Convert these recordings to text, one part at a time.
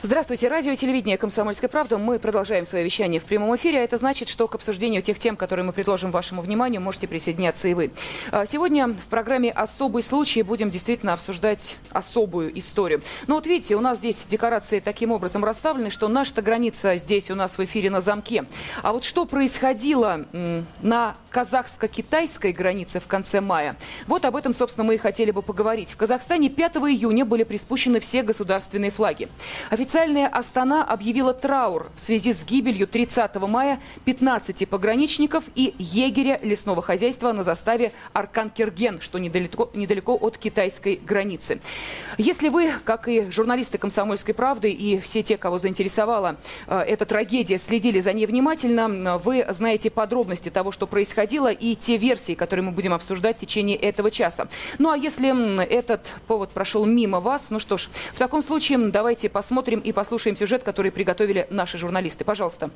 Здравствуйте, радио и телевидение «Комсомольская правда». Мы продолжаем свое вещание в прямом эфире, а это значит, что к обсуждению тех тем, которые мы предложим вашему вниманию, можете присоединяться и вы. А, сегодня в программе «Особый случай» будем действительно обсуждать особую историю. Но вот видите, у нас здесь декорации таким образом расставлены, что наша-то граница здесь у нас в эфире на замке. А вот что происходило на казахско-китайской границе в конце мая, вот об этом, собственно, мы и хотели бы поговорить. В Казахстане 5 июня были приспущены все государственные флаги. Официальная Астана объявила траур в связи с гибелью 30 мая 15 пограничников и егеря лесного хозяйства на заставе Аркан-Керген, что недалеко, недалеко от китайской границы. Если вы, как и журналисты «Комсомольской правды» и все те, кого заинтересовала э, эта трагедия, следили за ней внимательно, вы знаете подробности того, что происходило и те версии, которые мы будем обсуждать в течение этого часа. Ну а если этот повод прошел мимо вас, ну что ж, в таком случае давайте посмотрим и послушаем сюжет, который приготовили наши журналисты. Пожалуйста.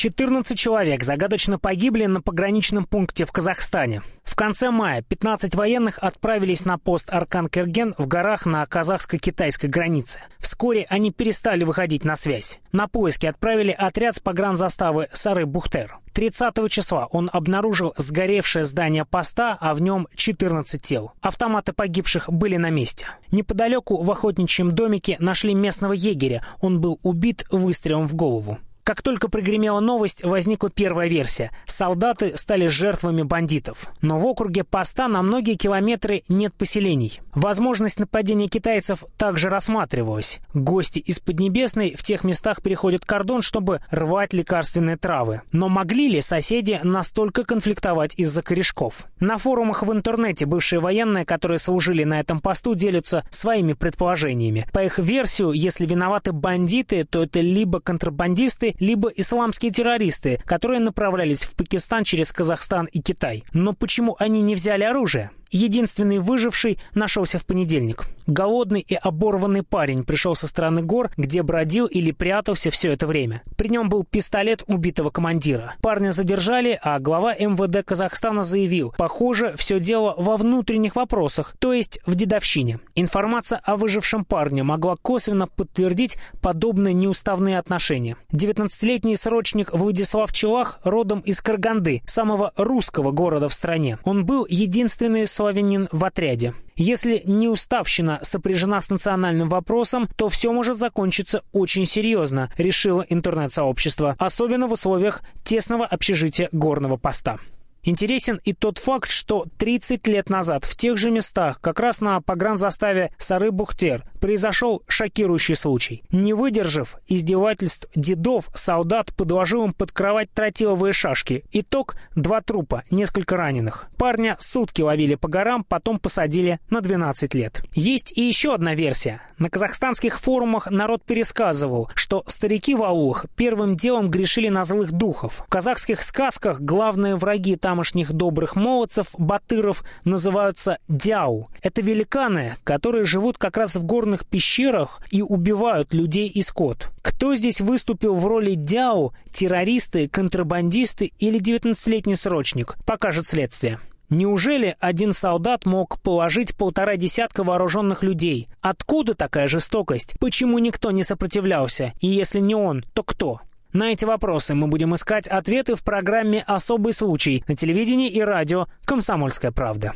14 человек загадочно погибли на пограничном пункте в Казахстане. В конце мая 15 военных отправились на пост Аркан-Керген в горах на казахско-китайской границе. Вскоре они перестали выходить на связь. На поиски отправили отряд с погранзаставы Сары-Бухтер. 30 числа он обнаружил сгоревшее здание поста, а в нем 14 тел. Автоматы погибших были на месте. Неподалеку в охотничьем домике нашли местного егеря. Он был убит выстрелом в голову. Как только прогремела новость, возникла первая версия. Солдаты стали жертвами бандитов. Но в округе поста на многие километры нет поселений. Возможность нападения китайцев также рассматривалась. Гости из Поднебесной в тех местах переходят кордон, чтобы рвать лекарственные травы. Но могли ли соседи настолько конфликтовать из-за корешков? На форумах в интернете бывшие военные, которые служили на этом посту, делятся своими предположениями. По их версию, если виноваты бандиты, то это либо контрабандисты, либо исламские террористы, которые направлялись в Пакистан через Казахстан и Китай. Но почему они не взяли оружие? Единственный выживший нашелся в понедельник. Голодный и оборванный парень пришел со стороны гор, где бродил или прятался все это время. При нем был пистолет убитого командира. Парня задержали, а глава МВД Казахстана заявил, похоже, все дело во внутренних вопросах, то есть в дедовщине. Информация о выжившем парне могла косвенно подтвердить подобные неуставные отношения. 19-летний срочник Владислав Челах родом из Карганды, самого русского города в стране. Он был единственный славянин в отряде. Если неуставщина сопряжена с национальным вопросом, то все может закончиться очень серьезно, решило интернет-сообщество, особенно в условиях тесного общежития горного поста. Интересен и тот факт, что 30 лет назад в тех же местах, как раз на погранзаставе Сары-Бухтер, произошел шокирующий случай. Не выдержав издевательств дедов, солдат подложил им под кровать тротиловые шашки. Итог – два трупа, несколько раненых. Парня сутки ловили по горам, потом посадили на 12 лет. Есть и еще одна версия. На казахстанских форумах народ пересказывал, что старики в аулах первым делом грешили на злых духов. В казахских сказках главные враги там тамошних добрых молодцев, батыров, называются дяу. Это великаны, которые живут как раз в горных пещерах и убивают людей и скот. Кто здесь выступил в роли дяу, террористы, контрабандисты или 19-летний срочник, покажет следствие. Неужели один солдат мог положить полтора десятка вооруженных людей? Откуда такая жестокость? Почему никто не сопротивлялся? И если не он, то кто? На эти вопросы мы будем искать ответы в программе «Особый случай» на телевидении и радио «Комсомольская правда».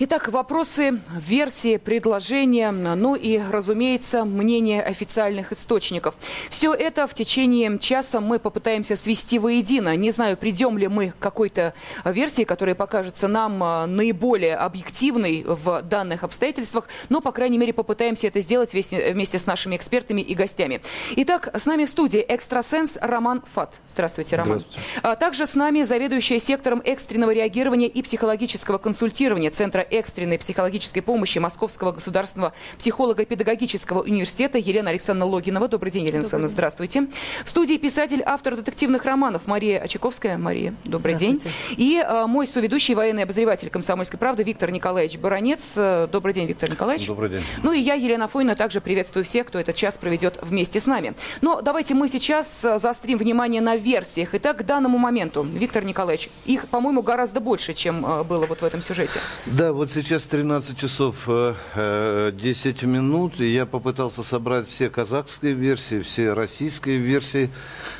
Итак, вопросы, версии, предложения, ну и, разумеется, мнение официальных источников. Все это в течение часа мы попытаемся свести воедино. Не знаю, придем ли мы к какой-то версии, которая покажется нам а, наиболее объективной в данных обстоятельствах, но, по крайней мере, попытаемся это сделать вместе, вместе с нашими экспертами и гостями. Итак, с нами в студии экстрасенс Роман Фат. Здравствуйте, Роман. Здравствуйте. А также с нами заведующая сектором экстренного реагирования и психологического консультирования Центра экстренной психологической помощи Московского государственного психолого-педагогического университета Елена Александровна Логинова. Добрый день, Елена Александровна, здравствуйте. В студии писатель, автор детективных романов Мария Очаковская. Мария, добрый день. И э, мой соведущий, военный обозреватель «Комсомольской правды» Виктор Николаевич Баранец. Э, добрый день, Виктор Николаевич. Добрый день. Ну и я, Елена Фойна, также приветствую всех, кто этот час проведет вместе с нами. Но давайте мы сейчас заставим заострим внимание на версиях. Итак, к данному моменту, Виктор Николаевич, их, по-моему, гораздо больше, чем э, было вот в этом сюжете. Да, вот сейчас 13 часов 10 э, минут, и я попытался собрать все казахские версии, все российские версии.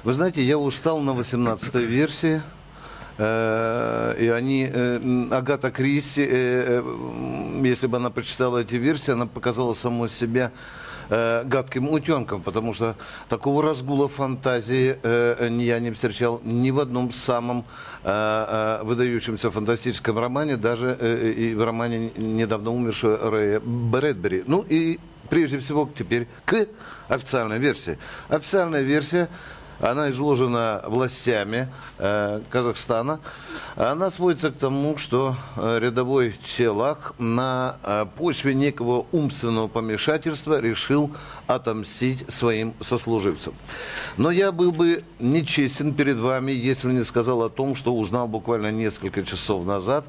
Вы знаете, я устал на 18 версии. И они, Агата Кристи, если бы она прочитала эти версии, она показала саму себя э, гадким утенком, потому что такого разгула фантазии э, я не встречал ни в одном самом э, э, выдающемся фантастическом романе, даже э, и в романе недавно умершего Рэя Брэдбери. Ну и прежде всего теперь к официальной версии. Официальная версия она изложена властями э, Казахстана. Она сводится к тому, что э, рядовой Челах на э, почве некого умственного помешательства решил отомстить своим сослуживцам. Но я был бы нечестен перед вами, если не сказал о том, что узнал буквально несколько часов назад,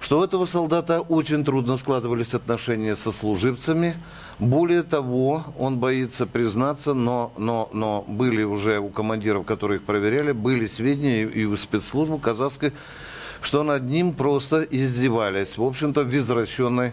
что у этого солдата очень трудно складывались отношения со служивцами. Более того, он боится признаться, но, но, но были уже у командиров, которые их проверяли, были сведения и у спецслужбы казахской, что над ним просто издевались. В общем-то, в извращенной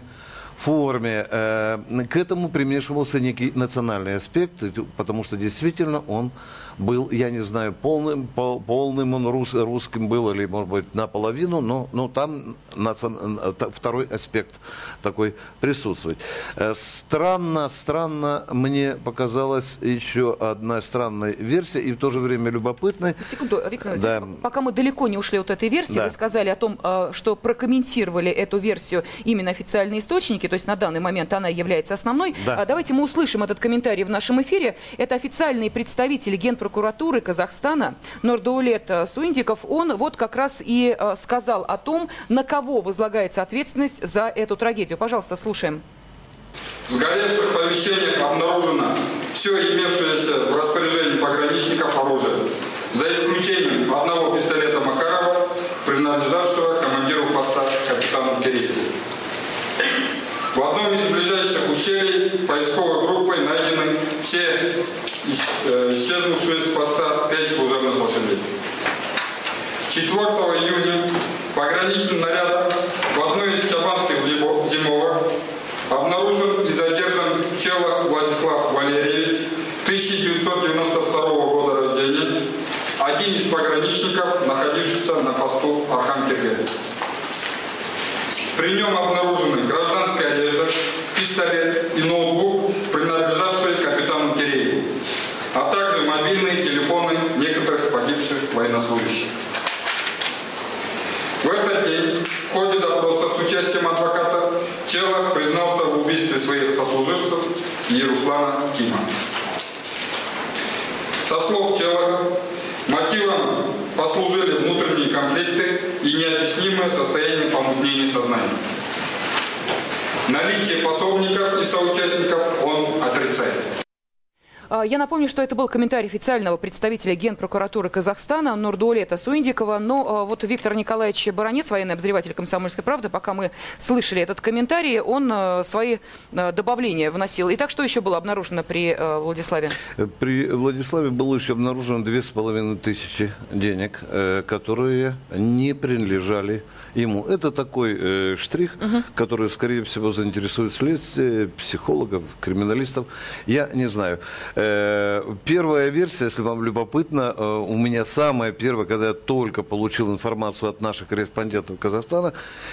форме. Э, к этому примешивался некий национальный аспект, потому что действительно он был, я не знаю, полным, полным он рус, русским был или, может быть, наполовину, но, но там национ, второй аспект такой присутствует. Э, странно, странно мне показалась еще одна странная версия и в то же время любопытная. Секунду, Виктор, да. пока мы далеко не ушли от этой версии, да. вы сказали о том, э, что прокомментировали эту версию именно официальные источники, то есть на данный момент она является основной. Да. А давайте мы услышим этот комментарий в нашем эфире. Это официальные представители Генпрокуратуры прокуратуры Казахстана Нордаулет Суиндиков, он вот как раз и э, сказал о том, на кого возлагается ответственность за эту трагедию. Пожалуйста, слушаем. В сгоревших помещениях обнаружено все имевшееся в распоряжении пограничников оружие, за исключением одного пистолета Макарова, принадлежавшего командиру поста капитану Кирееву. В одном из ближайших ущелий поисковой группой найдены все Э, исчезнувшие с поста пять служебных лошадей. 4 июня пограничным нарядом в одной из чабанских зимовок обнаружен и задержан Челах Владислав Валерьевич, 1992 года рождения, один из пограничников, находившийся на посту Архангельга. При нем обнаружены гражданская одежда, пистолет и ноутбук, а также мобильные телефоны некоторых погибших военнослужащих. В этот день в ходе допроса с участием адвоката Челах признался в убийстве своих сослуживцев и Руслана Кима. Со слов Челаха, мотивом послужили внутренние конфликты и необъяснимое состояние помутнения сознания. Наличие пособников и соучастников он я напомню, что это был комментарий официального представителя Генпрокуратуры Казахстана Нурдуолета Суиндикова. Но а, вот Виктор Николаевич Баранец, военный обозреватель «Комсомольской правды», пока мы слышали этот комментарий, он а, свои добавления вносил. Итак, что еще было обнаружено при Владиславе? При Владиславе было еще обнаружено две с половиной тысячи денег, э, которые не принадлежали ему. Это такой э, штрих, угу. который, скорее всего, заинтересует следствие, психологов, криминалистов. Я не знаю. Э, первая версия, если вам любопытно, э, у меня самая первая, когда я только получил информацию от наших корреспондентов Казахстана,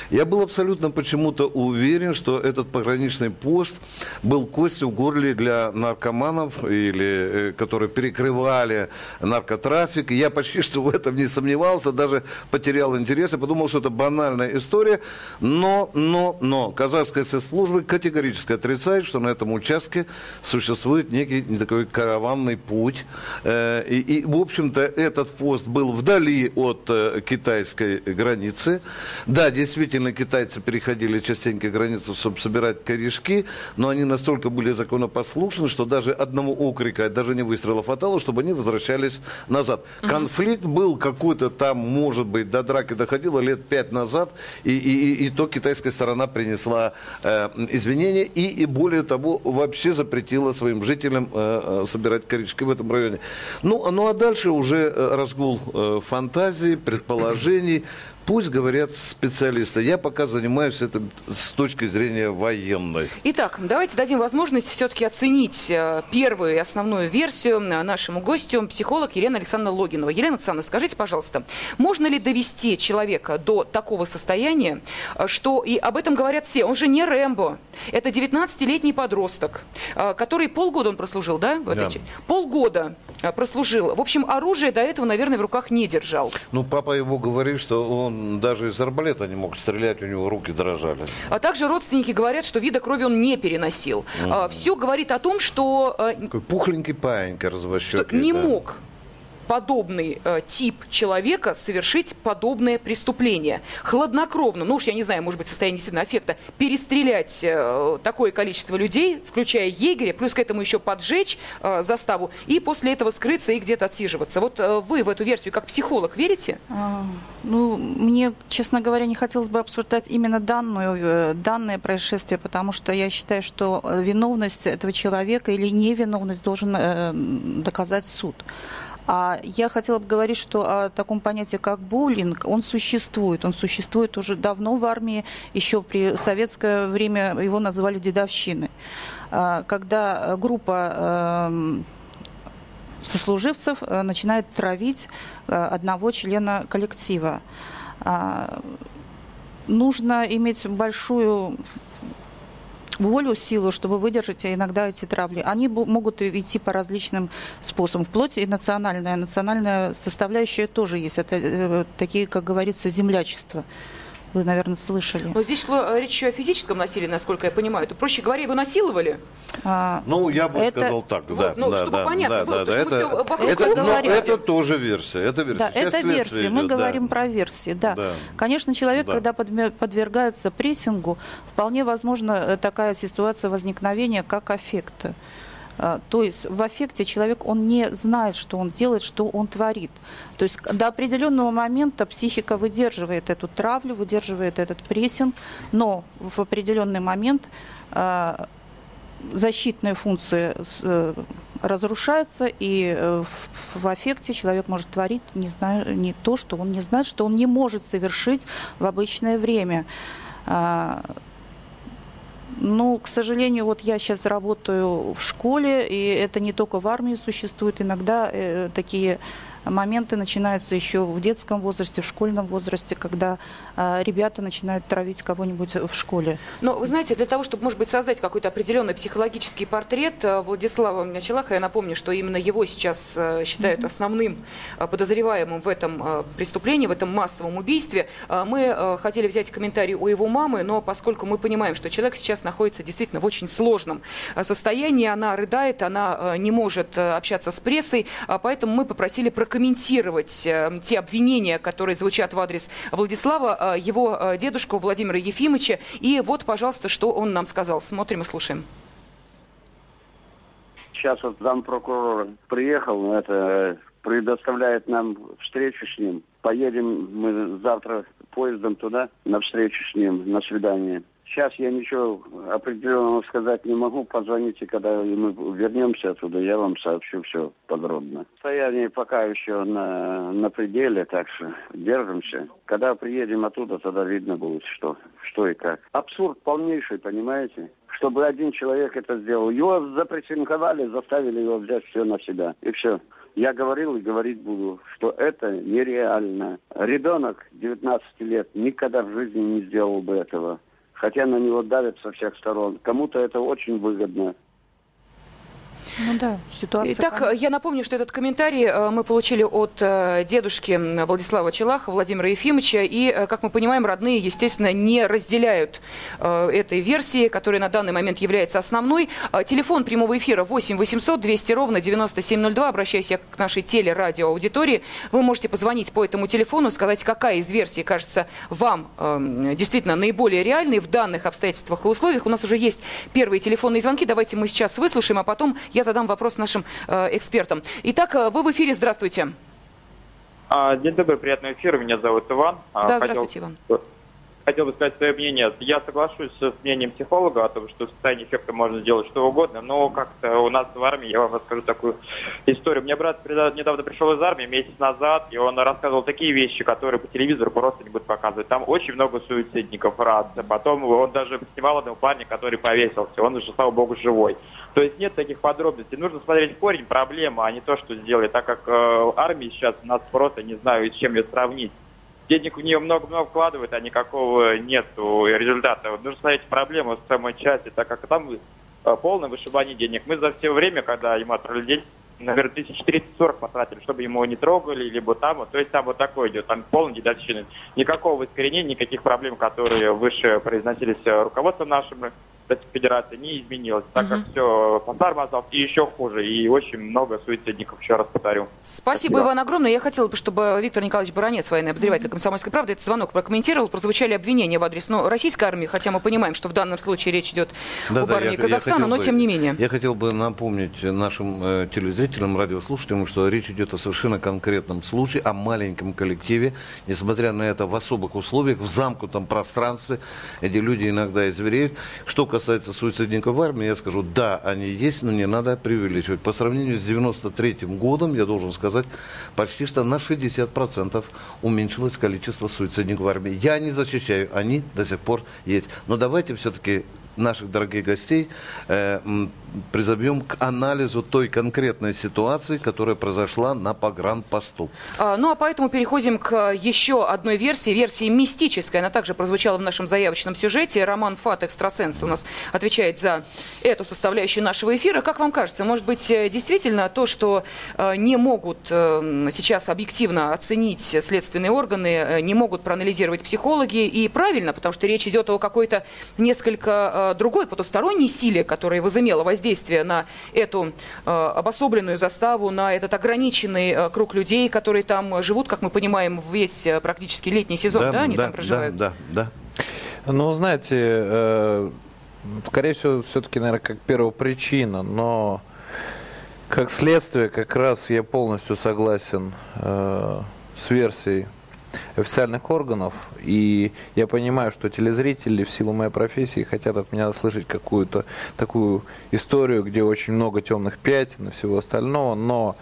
я был абсолютно почему-то уверен, что этот пограничный пост был костью в горле для наркоманов, или, э, которые перекрывали наркотрафик. Я почти что в этом не сомневался, даже потерял интерес и подумал, что это банально банальная история, но, но, но казахская спецслужба категорически отрицает, что на этом участке существует некий такой караванный путь. Э, и, и в общем-то, этот пост был вдали от э, китайской границы. Да, действительно, китайцы переходили частенько границу, чтобы собирать корешки, но они настолько были законопослушны, что даже одного окрика, даже не выстрела хватало, чтобы они возвращались назад. Конфликт был какой-то там, может быть, до драки доходило лет пять назад назад, и, и, и то китайская сторона принесла э, извинения, и, и более того, вообще запретила своим жителям э, э, собирать корички в этом районе. Ну, ну а дальше уже разгул фантазии, предположений. Пусть говорят специалисты. Я пока занимаюсь этим с точки зрения военной. Итак, давайте дадим возможность все-таки оценить э, первую и основную версию э, нашему гостю, психолог Елена Александровна Логинова. Елена Александровна, скажите, пожалуйста, можно ли довести человека до такого состояния, э, что, и об этом говорят все, он же не Рэмбо, это 19-летний подросток, который полгода он прослужил, да? В этой... да. Полгода прослужил. В общем, оружие до этого, наверное, в руках не держал. Ну, папа его говорит, что он даже из арбалета не мог стрелять, у него руки дрожали. А также родственники говорят, что вида крови он не переносил. Mm. А, все говорит о том, что... А, Такой пухленький паинька развощекий. Не да. мог подобный э, тип человека совершить подобное преступление. Хладнокровно, ну уж я не знаю, может быть, состояние действительно аффекта, перестрелять э, такое количество людей, включая егеря, плюс к этому еще поджечь э, заставу, и после этого скрыться и где-то отсиживаться. Вот э, вы в эту версию как психолог верите? А, ну, мне, честно говоря, не хотелось бы обсуждать именно данную, э, данное происшествие, потому что я считаю, что виновность этого человека или невиновность должен э, доказать суд. А я хотела бы говорить, что о таком понятии, как буллинг, он существует. Он существует уже давно в армии, еще при советское время его называли дедовщины. А, когда группа эм, сослуживцев э, начинает травить э, одного члена коллектива. А, нужно иметь большую волю, силу, чтобы выдержать иногда эти травли. Они могут идти по различным способам. Вплоть и национальная. Национальная составляющая тоже есть. Это э, такие, как говорится, землячества вы, наверное, слышали. Но здесь шло э, речь о физическом насилии, насколько я понимаю. То, проще говоря, его насиловали? А, ну, я бы это... сказал так, вот, да. Ну, да, чтобы да, понятно да, было, да, это, это, это, но это тоже версия. Это версия. Да, это версия. Идет, Мы да. говорим про версии, да. да. Конечно, человек, да. когда подвергается прессингу, вполне возможно э, такая ситуация возникновения, как аффекта. А, то есть в аффекте человек, он не знает, что он делает, что он творит. То есть до определенного момента психика выдерживает эту травлю, выдерживает этот прессинг, но в определенный момент а, защитная функция э, разрушается, и э, в, аффекте человек может творить не, знаю, не то, что он не знает, что он не может совершить в обычное время. Ну, к сожалению, вот я сейчас работаю в школе, и это не только в армии существует. Иногда э, такие моменты начинаются еще в детском возрасте, в школьном возрасте, когда ребята начинают травить кого-нибудь в школе. Но вы знаете, для того, чтобы, может быть, создать какой-то определенный психологический портрет э, Владислава Мячелаха, я напомню, что именно его сейчас э, считают основным э, подозреваемым в этом преступлении, в этом массовом убийстве. Мы хотели взять комментарий у его мамы, но поскольку мы понимаем, что человек сейчас находится действительно в очень сложном состоянии, она рыдает, она не может общаться с прессой, поэтому мы попросили прокомментировать комментировать те обвинения, которые звучат в адрес Владислава, его э, дедушку Владимира Ефимовича. И вот, пожалуйста, что он нам сказал. Смотрим и слушаем. Сейчас вот зампрокурор приехал, это предоставляет нам встречу с ним. Поедем мы завтра поездом туда, на встречу с ним, на свидание. Сейчас я ничего определенного сказать не могу. Позвоните, когда мы вернемся оттуда, я вам сообщу все подробно. Состояние пока еще на, на пределе, так что держимся. Когда приедем оттуда, тогда видно будет, что, что и как. Абсурд полнейший, понимаете? Чтобы один человек это сделал. Его запрессинговали, заставили его взять все на себя. И все. Я говорил и говорить буду, что это нереально. Ребенок 19 лет никогда в жизни не сделал бы этого хотя на него давят со всех сторон. Кому-то это очень выгодно. Ну да, ситуация. Итак, конечно. я напомню, что этот комментарий э, мы получили от э, дедушки Владислава Челаха, Владимира Ефимовича, и, э, как мы понимаем, родные, естественно, не разделяют этой версии, которая на данный момент является основной. Телефон прямого эфира 8 800 200 ровно 9702. Обращаюсь я к нашей телерадиоаудитории. Вы можете позвонить по этому телефону, сказать, какая из версий кажется вам действительно наиболее реальной в данных обстоятельствах и условиях. У нас уже есть первые телефонные звонки. Давайте мы сейчас выслушаем, а потом я задам вопрос нашим э, экспертам. Итак, э, вы в эфире, здравствуйте. А, день добрый, приятный эфир. Меня зовут Иван. А, да, Хотел... здравствуйте, Иван. Хотел бы сказать свое мнение. Я соглашусь с мнением психолога о том, что в состоянии эффекта можно сделать что угодно, но как-то у нас в армии, я вам расскажу такую историю. Мне брат недавно пришел из армии месяц назад, и он рассказывал такие вещи, которые по телевизору просто не будут показывать. Там очень много суицидников, раз. Потом он даже снимал одного парня, который повесился. Он уже, слава богу, живой. То есть нет таких подробностей. Нужно смотреть корень проблемы, а не то, что сделали. Так как э, армии сейчас нас просто не знаю, с чем ее сравнить денег в нее много-много вкладывают, а никакого нет результата. Нужно смотреть проблему с самой части, так как там э, полное вышибание денег. Мы за все время, когда ему отправили деньги, наверное, 1440 потратили, чтобы ему не трогали, либо там, то есть там вот такое идет, там полный дедовщина. Никакого искоренения, никаких проблем, которые выше произносились руководством нашим, Федерации не изменилось, так угу. как все по старому осталось и еще хуже, и очень много суицидников, еще раз повторю. Спасибо, Спасибо. Иван, огромное. Я хотела бы, чтобы Виктор Николаевич Баранец, военный обозреватель «Комсомольской правды», этот звонок прокомментировал. Прозвучали обвинения в адрес ну, российской армии, хотя мы понимаем, что в данном случае речь идет да, об да, армии я, Казахстана, я но бы, тем не менее. Я хотел бы напомнить нашим э, телезрителям, радиослушателям, что речь идет о совершенно конкретном случае, о маленьком коллективе, несмотря на это в особых условиях, в замкнутом пространстве, где люди иногда извереют. Что касается суицидников в армии, я скажу, да, они есть, но не надо преувеличивать. По сравнению с 93 годом, я должен сказать, почти что на 60% уменьшилось количество суицидников в армии. Я не защищаю, они до сих пор есть. Но давайте все-таки наших дорогих гостей э, призовем к анализу той конкретной ситуации, которая произошла на погранпосту. А, ну а поэтому переходим к еще одной версии, версии мистической. Она также прозвучала в нашем заявочном сюжете. Роман Фат, экстрасенс, у нас отвечает за эту составляющую нашего эфира. Как вам кажется, может быть, э, действительно то, что э, не могут э, сейчас объективно оценить следственные органы, не могут проанализировать психологи, и правильно, потому что речь идет о какой-то несколько другой потусторонней силе, которая возымела воздействие на эту э, обособленную заставу, на этот ограниченный э, круг людей, которые там живут, как мы понимаем, весь э, практически летний сезон, да, да они да, там проживают? Да, да, да. Ну, знаете, э, скорее всего, все-таки, наверное, как первопричина, но как следствие как раз я полностью согласен э, с версией официальных органов. И я понимаю, что телезрители в силу моей профессии хотят от меня слышать какую-то такую историю, где очень много темных пятен и всего остального, но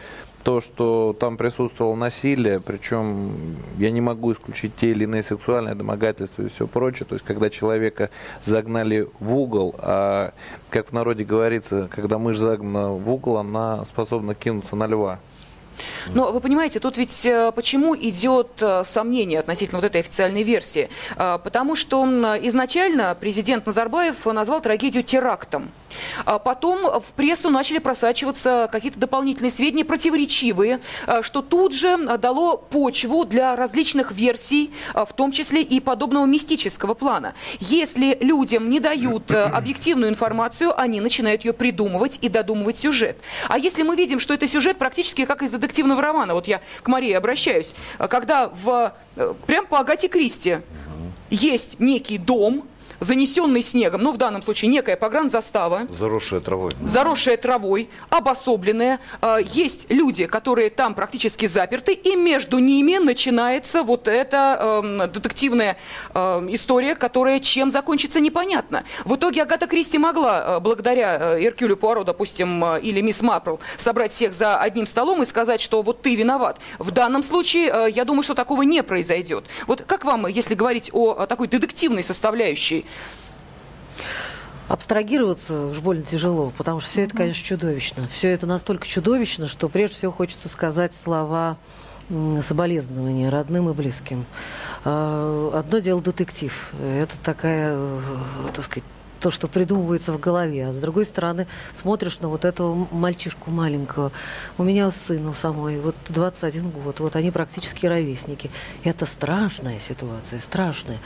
то, что там присутствовало насилие, причем я не могу исключить те или иные сексуальные домогательства и все прочее, то есть когда человека загнали в угол, а как в народе говорится, когда мышь загнана в угол, она способна кинуться на льва. Но вы понимаете, тут ведь э, почему идет э, сомнение относительно вот этой официальной версии? Э, потому что изначально президент Назарбаев назвал трагедию терактом. А потом в прессу начали просачиваться какие-то дополнительные сведения, противоречивые, что тут же дало почву для различных версий, в том числе и подобного мистического плана. Если людям не дают объективную информацию, они начинают ее придумывать и додумывать сюжет. А если мы видим, что это сюжет практически как из детективного романа, вот я к Марии обращаюсь, когда в, э, прям по Агате Кристи есть некий дом, занесенный снегом, ну, в данном случае некая погранзастава. Заросшая травой. Заросшая травой, обособленная. А, есть люди, которые там практически заперты, и между ними начинается вот эта э, детективная э, история, которая чем закончится непонятно. В итоге Агата Кристи могла, э, благодаря э, Эркюлю Пуаро, допустим, э, или мисс Маппл, собрать всех за одним столом и сказать, что вот ты виноват. В данном случае, я думаю, что такого не произойдет. Вот как вам, если говорить о такой детективной составляющей, Абстрагироваться уж больно тяжело, потому что все это, конечно, чудовищно. Все это настолько чудовищно, что прежде всего хочется сказать слова соболезнования родным и близким. А, одно дело детектив. Это такая, э, так сказать, то, что придумывается в голове. А с другой стороны, смотришь на вот этого мальчишку маленького. У меня сын у самой, вот 21 год, вот они практически ровесники. Это страшная ситуация, страшная.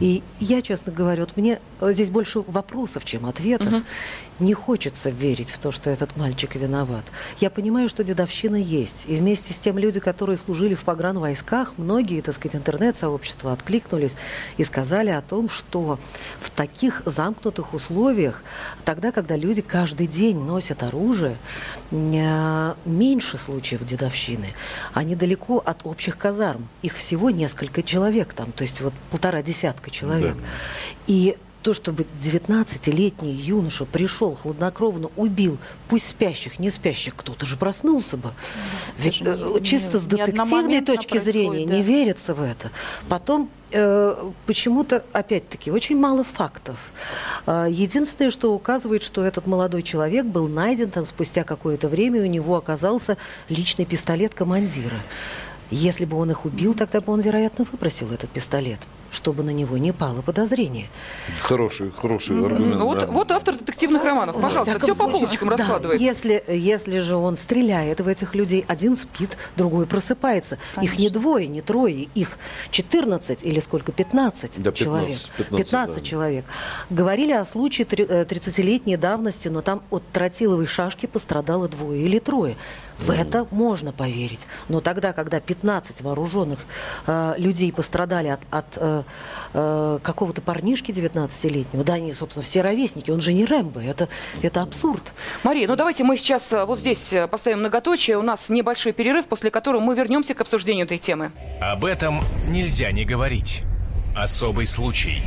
И я, честно говоря, вот мне здесь больше вопросов, чем ответов. Угу. Не хочется верить в то, что этот мальчик виноват. Я понимаю, что дедовщина есть. И вместе с тем люди, которые служили в погранвойсках, многие, так сказать, интернет-сообщества откликнулись и сказали о том, что в таких замкнутых непростых условиях, тогда, когда люди каждый день носят оружие, э, меньше случаев дедовщины. Они далеко от общих казарм. Их всего несколько человек там, то есть вот полтора десятка человек. Да. И то, чтобы 19-летний юноша пришел, хладнокровно убил, пусть спящих, не спящих, кто-то же проснулся бы. Ведь э, не, чисто не, с детективной точки зрения да. не верится в это. Потом э, почему-то, опять-таки, очень мало фактов. Э, единственное, что указывает, что этот молодой человек был найден там спустя какое-то время, у него оказался личный пистолет командира. Если бы он их убил, тогда бы он, вероятно, выбросил этот пистолет чтобы на него не пало подозрение. Хороший, хороший аргумент. Ну, вот, да. вот автор детективных романов. Пожалуйста, все по полочкам да, раскладывает. Если, если же он стреляет в этих людей, один спит, другой просыпается. Конечно. Их не двое, не трое, их 14 или сколько, 15 да, 15, человек. 15, 15 да. человек. Говорили о случае 30-летней э, давности, но там от тротиловой шашки пострадало двое или трое. В это можно поверить. Но тогда, когда 15 вооруженных э, людей пострадали от, от э, э, какого-то парнишки 19-летнего, да, они, собственно, все ровесники, он же не Рэмбо, это, это абсурд. Мария, ну давайте мы сейчас э, вот здесь э, поставим многоточие, у нас небольшой перерыв, после которого мы вернемся к обсуждению этой темы. Об этом нельзя не говорить. Особый случай.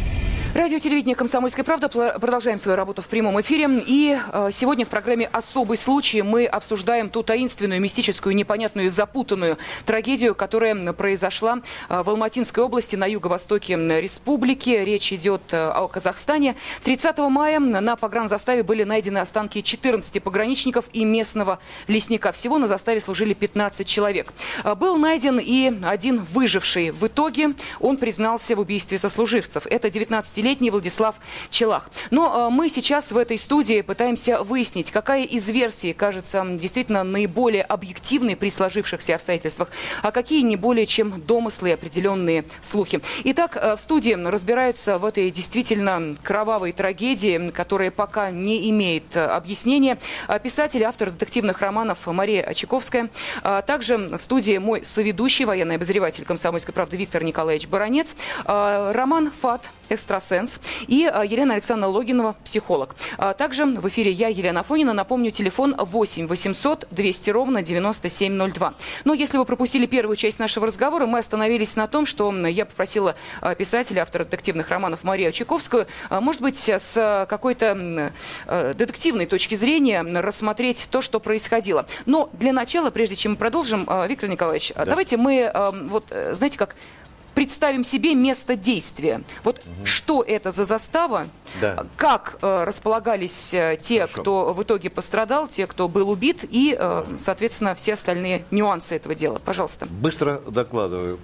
Радио телевидение «Комсомольская правда». Продолжаем свою работу в прямом эфире. И э, сегодня в программе «Особый случай» мы обсуждаем ту таинственную, мистическую, непонятную, запутанную трагедию, которая произошла э, в Алматинской области на юго-востоке республики. Речь идет э, о Казахстане. 30 мая на погранзаставе были найдены останки 14 пограничников и местного лесника. Всего на заставе служили 15 человек. Э, был найден и один выживший. В итоге он признался в убийстве сослуживцев. Это 19 20-летний Владислав Челах. Но э, мы сейчас в этой студии пытаемся выяснить, какая из версий кажется действительно наиболее объективной при сложившихся обстоятельствах, а какие не более чем домыслы и определенные слухи. Итак, э, в студии разбираются в этой действительно кровавой трагедии, которая пока не имеет э, объяснения. Писатель, автор детективных романов Мария Очаковская. Также в студии мой соведущий, военный обозреватель «Комсомольской правды» Виктор Николаевич Баранец. Роман «Фат экстрасенс, и а, Елена Александровна Логинова, психолог. А, также в эфире я, Елена Фонина. Напомню, телефон 8 800 200 ровно 9702. Но если вы пропустили первую часть нашего разговора, мы остановились на том, что я попросила а, писателя, автора детективных романов Марию Чайковскую, может быть, с какой-то детективной точки зрения рассмотреть то, что происходило. Но для начала, прежде чем мы продолжим, Виктор Николаевич, да. давайте мы, вот, э, знаете, как представим себе место действия. Вот угу. что это за застава, да. как э, располагались э, те, Хорошо. кто в итоге пострадал, те, кто был убит, и, э, соответственно, все остальные нюансы этого дела. Пожалуйста. Быстро докладываю.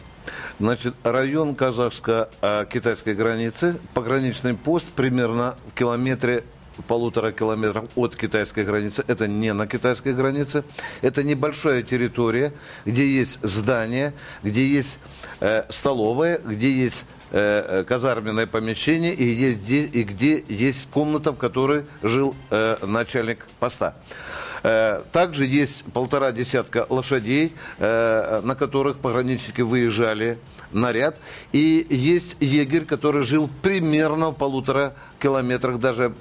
Значит, район казахско-китайской границы, пограничный пост примерно в километре полутора километров от китайской границы. Это не на китайской границе. Это небольшая территория, где есть здание, где есть э, столовая, где есть э, э казарменное помещение и, есть, и где есть комната, в которой жил э, начальник поста. Э, также есть полтора десятка лошадей, э, на которых пограничники выезжали наряд. И есть егерь, который жил примерно в полутора километрах, даже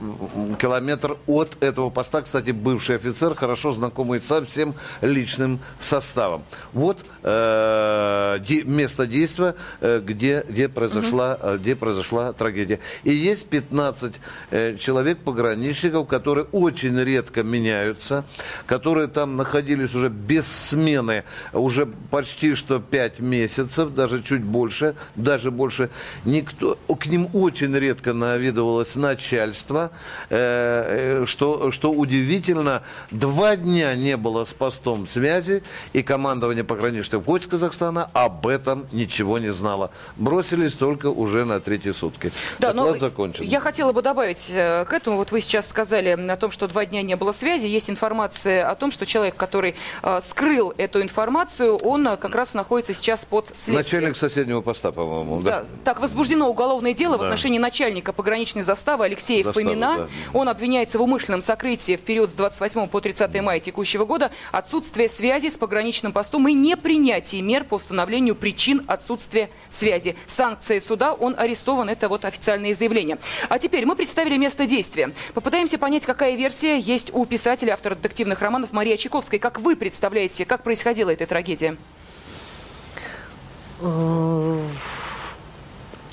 километр от этого поста. Кстати, бывший офицер, хорошо знакомый со всем личным составом. Вот э, де, место действия, э, где, где, произошла, угу. где произошла трагедия. И есть 15 э, человек, пограничников, которые очень редко меняются, которые там находились уже без смены уже почти что 5 месяцев, даже чуть больше, даже больше. Никто, к ним очень редко наведывалось с начальства, э, э, что, что удивительно, два дня не было с постом связи, и командование пограничных войск Казахстана об этом ничего не знало. Бросились только уже на третьи сутки. Да, Доклад но закончен. Я хотела бы добавить э, к этому, вот вы сейчас сказали о том, что два дня не было связи, есть информация информация о том, что человек, который э, скрыл эту информацию, он э, как раз находится сейчас под следствием. Начальник соседнего поста, по-моему, да? да? Так, возбуждено уголовное дело да. в отношении начальника пограничной заставы Алексея Заставы, Фомина. Да. Он обвиняется в умышленном сокрытии в период с 28 по 30 мая текущего года, отсутствие связи с пограничным постом и непринятие мер по установлению причин отсутствия связи. Санкции суда, он арестован, это вот официальное заявление. А теперь мы представили место действия. Попытаемся понять, какая версия есть у писателя, автора детективных романов Марии Чайковской. Как вы представляете, как происходила эта трагедия? Э,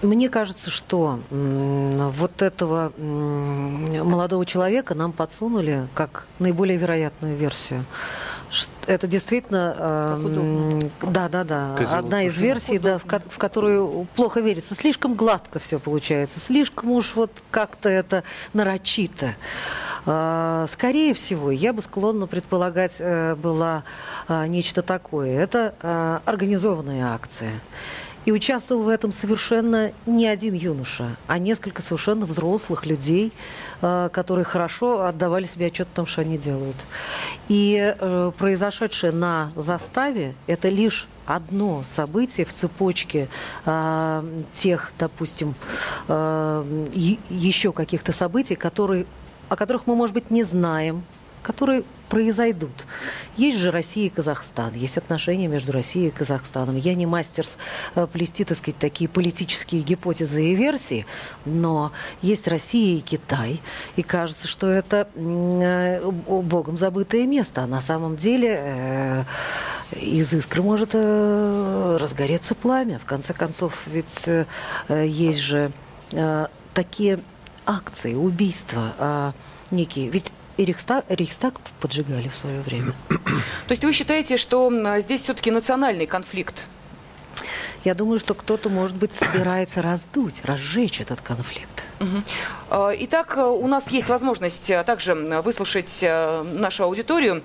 мне кажется, что вот этого молодого человека нам подсунули как наиболее вероятную версию. Это действительно, э, да, да, да, Козел одна из версий, да, в, в которую плохо верится. Слишком гладко все получается, слишком уж вот как-то это нарочито. Э, скорее всего, я бы склонна предполагать э, была э, нечто такое. Это э, организованная акция. И участвовал в этом совершенно не один юноша, а несколько совершенно взрослых людей, э, которые хорошо отдавали себе отчет о том, что они делают. И э, произошедшее на заставе – это лишь одно событие в цепочке э, тех, допустим, еще каких-то событий, которые, о которых мы, может быть, не знаем, которые произойдут. Есть же Россия и Казахстан, есть отношения между Россией и Казахстаном. Я не мастер э, плести, так сказать, такие политические гипотезы и версии, но есть Россия и Китай, и кажется, что это э, богом забытое место. А на самом деле э, из искры может разгореться пламя. В конце концов, ведь есть же такие акции, убийства а некие. Ведь и Рейхстаг, Рейхстаг поджигали в свое время. То есть вы считаете, что здесь все-таки национальный конфликт? Я думаю, что кто-то, может быть, собирается раздуть, разжечь этот конфликт. Угу. Итак, у нас есть возможность э, также выслушать э, нашу аудиторию.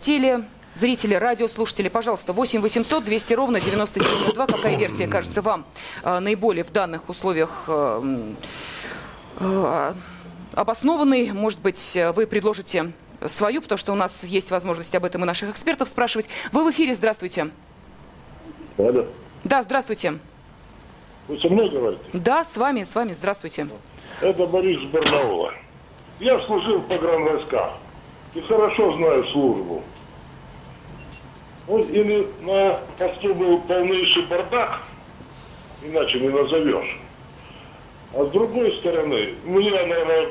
Теле Зрители, радиослушатели, пожалуйста, 8 800 200 ровно 9702. Какая версия кажется вам наиболее в данных условиях обоснованный. Может быть, вы предложите свою, потому что у нас есть возможность об этом и наших экспертов спрашивать. Вы в эфире, здравствуйте. Алло. Да, здравствуйте. Вы со мной говорите? Да, с вами, с вами, здравствуйте. Это Борис Барнаула. Я служил в погранвойсках и хорошо знаю службу. Вот или на посту был полнейший бардак, иначе не назовешь. А с другой стороны, мне, наверное,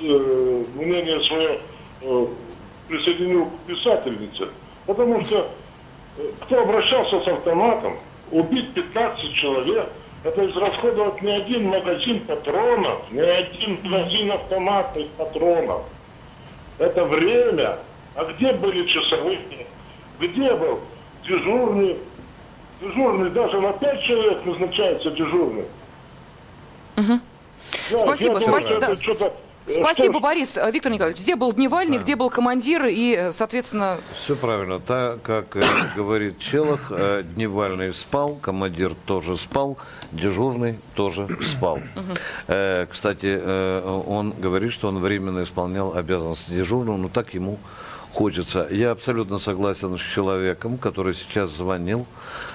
э, мнение свое э, присоединил к писательнице, потому что э, кто обращался с автоматом, убить 15 человек, это израсходовать не один магазин патронов, не один магазин автоматных патронов. Это время. А где были часовые? Где был дежурный? Дежурный даже на 5 человек назначается дежурный. Угу. Да, спасибо, спасибо. Да, Спасибо, что... Борис. Э, Виктор Николаевич, где был Дневальный, да. где был командир и, э, соответственно... Все правильно. Так, как э, говорит Челах, Дневальный спал, командир тоже спал, дежурный тоже спал. Кстати, он говорит, что он временно исполнял обязанности дежурного, но так ему хочется. Я абсолютно согласен с человеком, который сейчас звонил.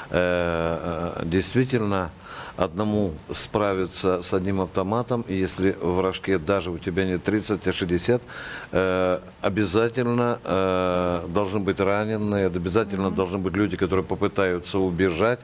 Действительно, одному справиться с одним автоматом, и если в рожке даже у тебя не 30, а 60, э, обязательно э, должны быть раненые, обязательно mm-hmm. должны быть люди, которые попытаются убежать.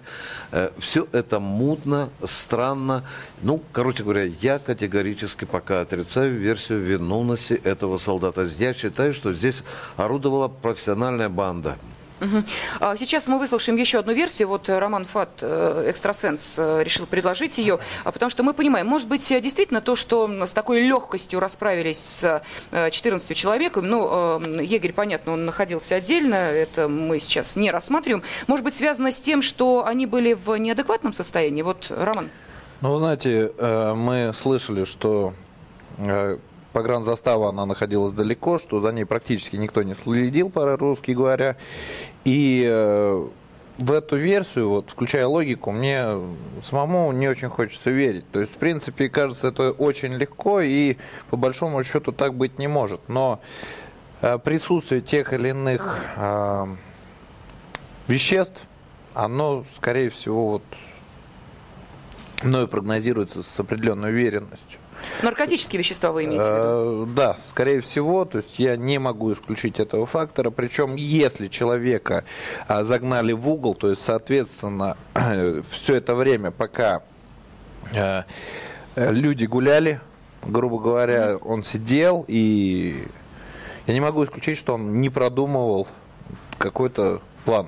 Э, все это мутно, странно. Ну, короче говоря, я категорически пока отрицаю версию виновности этого солдата. Я считаю, что здесь орудовала профессиональная банда. Угу. Сейчас мы выслушаем еще одну версию. Вот э, Роман Фат, э, экстрасенс, э, решил предложить ее, а потому что мы понимаем, может быть, действительно то, что с такой легкостью расправились с 14 человеком, ну, егерь, понятно, он находился отдельно, это мы сейчас не рассматриваем, может быть, связано с тем, что они были в неадекватном состоянии? Вот, Роман. Ну, знаете, мы слышали, что погранзастава, она находилась далеко, что за ней практически никто не следил, по-русски говоря. И э, в эту версию, вот, включая логику, мне самому не очень хочется верить. То есть, в принципе, кажется, это очень легко и по большому счету так быть не может. Но присутствие тех или иных э, веществ, оно, скорее всего, вот, мною прогнозируется с определенной уверенностью. Наркотические вещества вы имеете в виду? Э, да, скорее всего. То есть я не могу исключить этого фактора. Причем, если человека а, загнали в угол, то есть, соответственно, все это время, пока э, люди гуляли, грубо говоря, он сидел, и я не могу исключить, что он не продумывал какой-то план.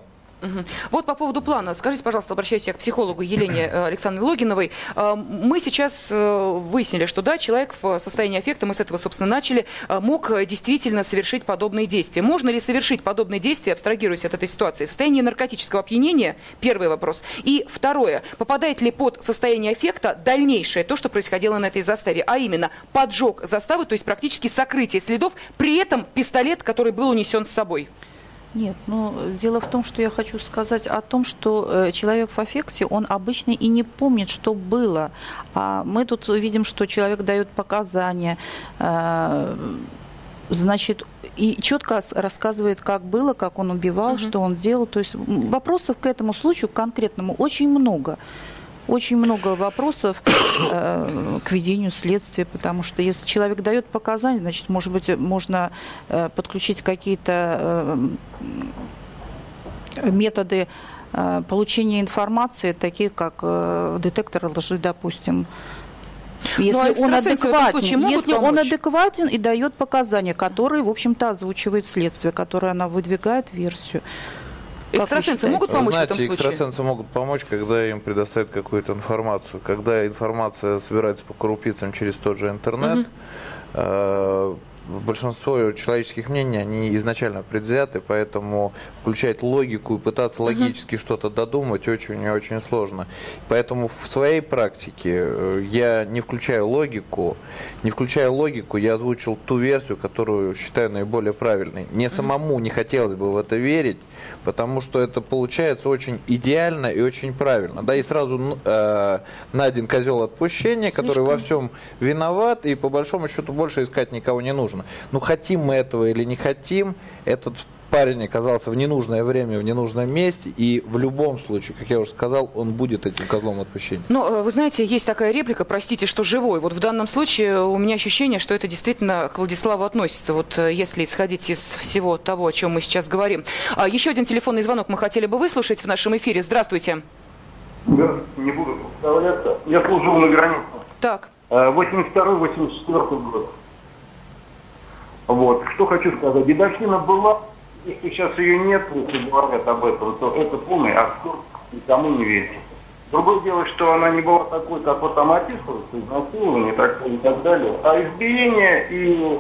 Вот по поводу плана. Скажите, пожалуйста, обращаюсь я к психологу Елене э, Александровне Логиновой. Э, мы сейчас э, выяснили, что да, человек в состоянии аффекта, мы с этого, собственно, начали, мог действительно совершить подобные действия. Можно ли совершить подобные действия, абстрагируясь от этой ситуации? В состоянии наркотического опьянения, первый вопрос. И второе, попадает ли под состояние аффекта дальнейшее то, что происходило на этой заставе, а именно поджог заставы, то есть практически сокрытие следов, при этом пистолет, который был унесен с собой? Нет, ну дело в том, что я хочу сказать о том, что э, человек в аффекте, он обычно и не помнит, что было. А мы тут видим, что человек дает показания, э, значит, и четко рассказывает, как было, как он убивал, угу. что он делал. То есть вопросов к этому случаю конкретному очень много очень много вопросов э, к ведению следствия, потому что если человек дает показания, значит, может быть, можно э, подключить какие-то э, методы э, получения информации, такие как э, детектор лжи, допустим. Если ну, а он адекватен, если он адекватен и дает показания, которые, в общем-то, озвучивает следствие, которое она выдвигает версию. Экстрасенсы могут помочь знаете, в этом случае? Экстрасенсы могут помочь, когда им предоставят какую-то информацию. Когда информация собирается по крупицам через тот же интернет, угу большинство человеческих мнений, они изначально предвзяты, поэтому включать логику и пытаться логически uh-huh. что-то додумать очень и очень сложно. Поэтому в своей практике э, я не включаю логику, не включая логику, я озвучил ту версию, которую считаю наиболее правильной. Мне uh-huh. самому не хотелось бы в это верить, потому что это получается очень идеально и очень правильно. Да, и сразу э, найден козел отпущения, Слишком. который во всем виноват, и по большому счету больше искать никого не нужно. Ну, хотим мы этого или не хотим, этот парень оказался в ненужное время, в ненужном месте, и в любом случае, как я уже сказал, он будет этим козлом отпущения. Но э, вы знаете, есть такая реплика, простите, что живой. Вот в данном случае у меня ощущение, что это действительно к Владиславу относится, вот э, если исходить из всего того, о чем мы сейчас говорим. А еще один телефонный звонок мы хотели бы выслушать в нашем эфире. Здравствуйте. Да, не буду представляться. Я служил на границе. Так. 82-84 э, год. Вот. Что хочу сказать. Дедовщина была, если сейчас ее нет, если говорят об этом, то это полный абсурд, никому не верьте. Другое дело, что она не была такой, как вот там описывается, изнасилование так, и так далее. А избиение и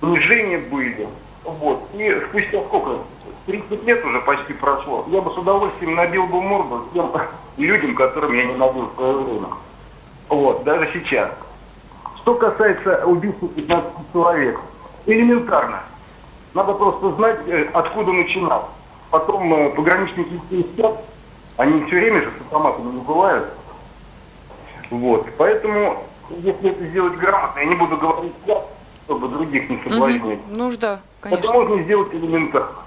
унижение были. Вот. И спустя сколько? 30 лет уже почти прошло. Я бы с удовольствием набил бы морду тем людям, которым я не набил в свое время. Вот, даже сейчас. Что касается убийства 15 человек, элементарно. Надо просто знать, э, откуда начинал. Потом э, пограничники спят, они все время же с автоматами не бывают. Вот. Поэтому, если это сделать грамотно, я не буду говорить я, чтобы других не соблазнить. Угу. Нужда, конечно. Это можно сделать элементарно.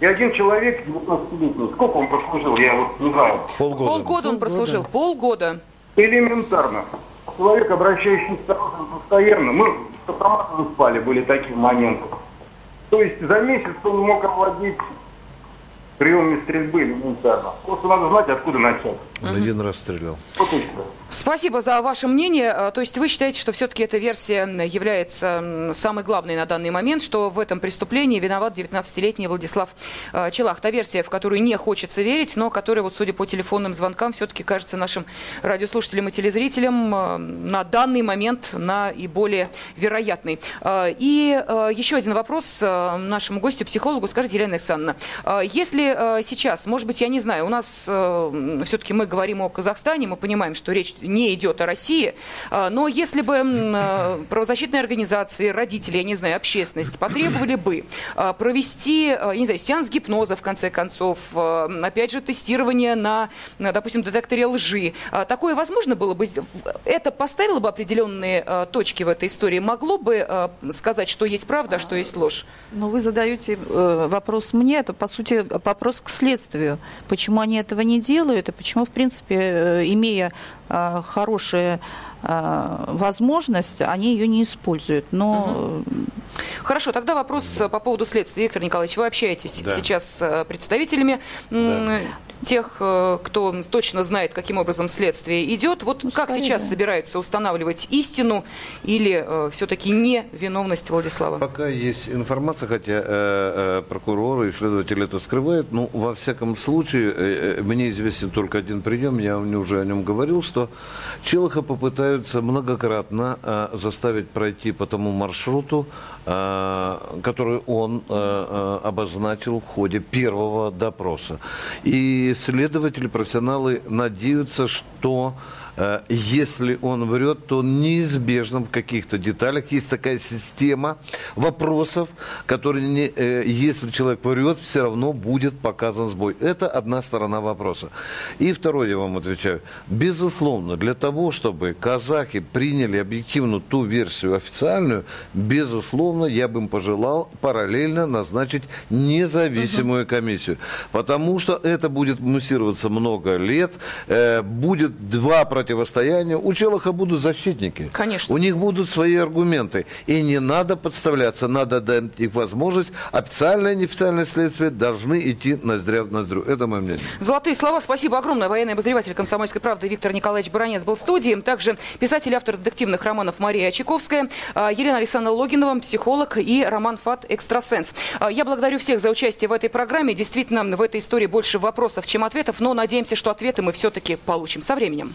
И один человек, 19-летний, сколько он прослужил, я вот не знаю. Полгода. Полгода он прослужил, полгода. Элементарно. Человек, обращающийся постоянно, мы с автоматом спали, были такие моменты. То есть за месяц он мог овладеть приемами стрельбы элементарно. Просто надо знать, откуда начать. Он один раз стрелял. Спасибо за ваше мнение. А, то есть вы считаете, что все-таки эта версия является самой главной на данный момент, что в этом преступлении виноват 19-летний Владислав а, Челах. Та версия, в которую не хочется верить, но которая, вот, судя по телефонным звонкам, все-таки кажется нашим радиослушателям и телезрителям а, на данный момент наиболее вероятной. И еще один вопрос нашему гостю, психологу. Скажите, Елена Александровна, если если сейчас, может быть, я не знаю, у нас все-таки мы говорим о Казахстане, мы понимаем, что речь не идет о России, но если бы правозащитные организации, родители, я не знаю, общественность потребовали бы провести, я не знаю, сеанс гипноза, в конце концов, опять же, тестирование на, допустим, детекторе лжи, такое возможно было бы? Это поставило бы определенные точки в этой истории? Могло бы сказать, что есть правда, а что есть ложь? Но вы задаете э, вопрос мне, это, по сути, вопрос к следствию. Почему они этого не делают, и почему, в принципе, э, имея э, хорошие возможность, они ее не используют. Но... Угу. Хорошо, тогда вопрос по поводу следствия. Виктор Николаевич, вы общаетесь да. сейчас с представителями да тех, э, кто точно знает, каким образом следствие идет. Вот ну, как скорее, сейчас да. собираются устанавливать истину или э, все-таки не виновность Владислава? Пока есть информация, хотя э, э, прокуроры и следователи это скрывают, но во всяком случае э, э мне известен только один прием, я уже о нем говорил, что Челоха попытаются многократно э, заставить пройти по тому маршруту, э, который он э, э, обозначил в ходе первого допроса. И следователи, профессионалы надеются, что если он врет, то неизбежно в каких-то деталях есть такая система вопросов, которые, не, э, если человек врет, все равно будет показан сбой. Это одна сторона вопроса. И второе, я вам отвечаю. Безусловно, для того, чтобы казахи приняли объективно ту версию официальную, безусловно, я бы им пожелал параллельно назначить независимую комиссию. Потому что это будет муссироваться много лет, э, будет два противостояние, у Челоха будут защитники. Конечно. У них будут свои аргументы. И не надо подставляться, надо дать их возможность. Официальное и неофициальное следствие должны идти ноздря в ноздрю. Это мое мнение. Золотые слова. Спасибо огромное. Военный обозреватель «Комсомольской правды» Виктор Николаевич Баранец был в студии. Также писатель и автор детективных романов Мария Чайковская, а, Елена Александровна Логинова, психолог и Роман Фат «Экстрасенс». А, я благодарю всех за участие в этой программе. Действительно, в этой истории больше вопросов, чем ответов, но надеемся, что ответы мы все-таки получим со временем.